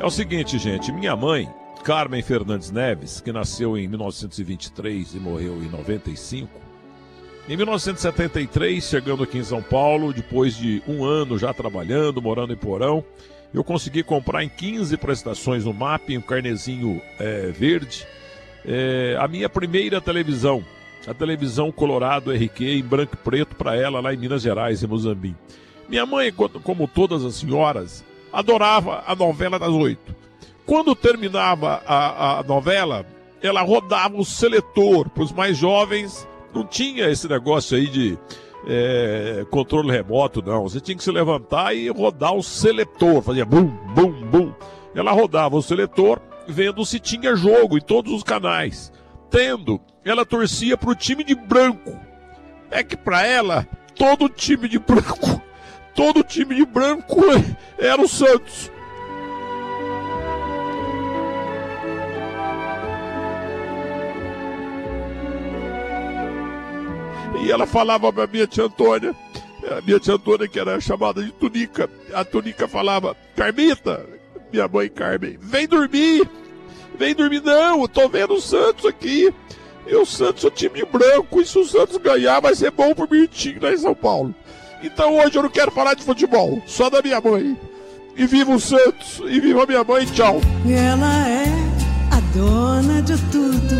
É o seguinte, gente, minha mãe, Carmen Fernandes Neves, que nasceu em 1923 e morreu em 95, em 1973, chegando aqui em São Paulo, depois de um ano já trabalhando, morando em Porão, eu consegui comprar em 15 prestações no MAP, um carnezinho é, verde, é, a minha primeira televisão, a televisão Colorado RQ em branco e preto para ela lá em Minas Gerais, em Mozambique. Minha mãe, como todas as senhoras, adorava a novela das oito. Quando terminava a, a novela, ela rodava o seletor para os mais jovens. Não tinha esse negócio aí de é, controle remoto, não. Você tinha que se levantar e rodar o seletor, fazia bum, bum, bum. Ela rodava o seletor, vendo se tinha jogo em todos os canais. Tendo, ela torcia para o time de branco. É que para ela, todo time de branco, todo time de branco era o Santos. E ela falava pra minha tia Antônia, a minha tia Antônia, que era chamada de Tunica, a Tunica falava, Carmita, minha mãe Carmen, vem dormir, vem dormir, não, eu tô vendo o Santos aqui, e o Santos é o time branco, e se o Santos ganhar vai ser bom pro Mirtinho lá em São Paulo. Então hoje eu não quero falar de futebol, só da minha mãe. E viva o Santos, e viva a minha mãe, tchau. Ela é a dona de tudo,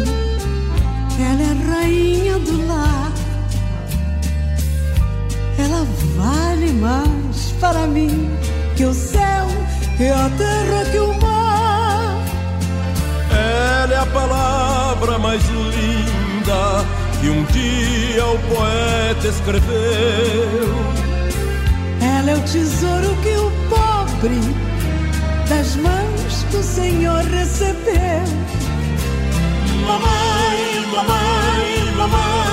ela é rainha do lar ela vale mais para mim que o céu, que a terra, que o mar. Ela é a palavra mais linda que um dia o poeta escreveu. Ela é o tesouro que o pobre das mãos do Senhor recebeu. Mamãe, mamãe, mamãe.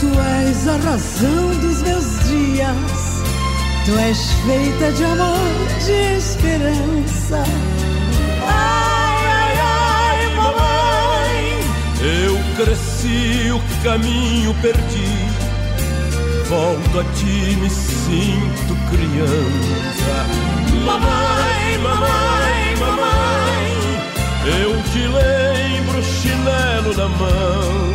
Tu és a razão dos meus dias. Tu és feita de amor, de esperança. Ai, Cresci, o caminho perdi. Volto a ti, me sinto criança. Mamãe, mamãe, mamãe. Eu te lembro, chinelo na mão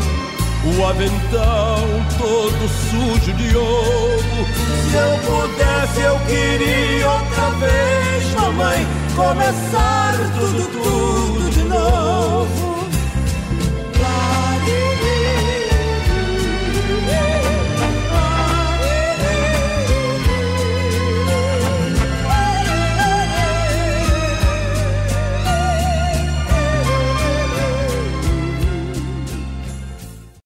o avental todo sujo de ovo. Se eu pudesse, eu queria outra vez, mamãe, começar tudo, tudo de novo.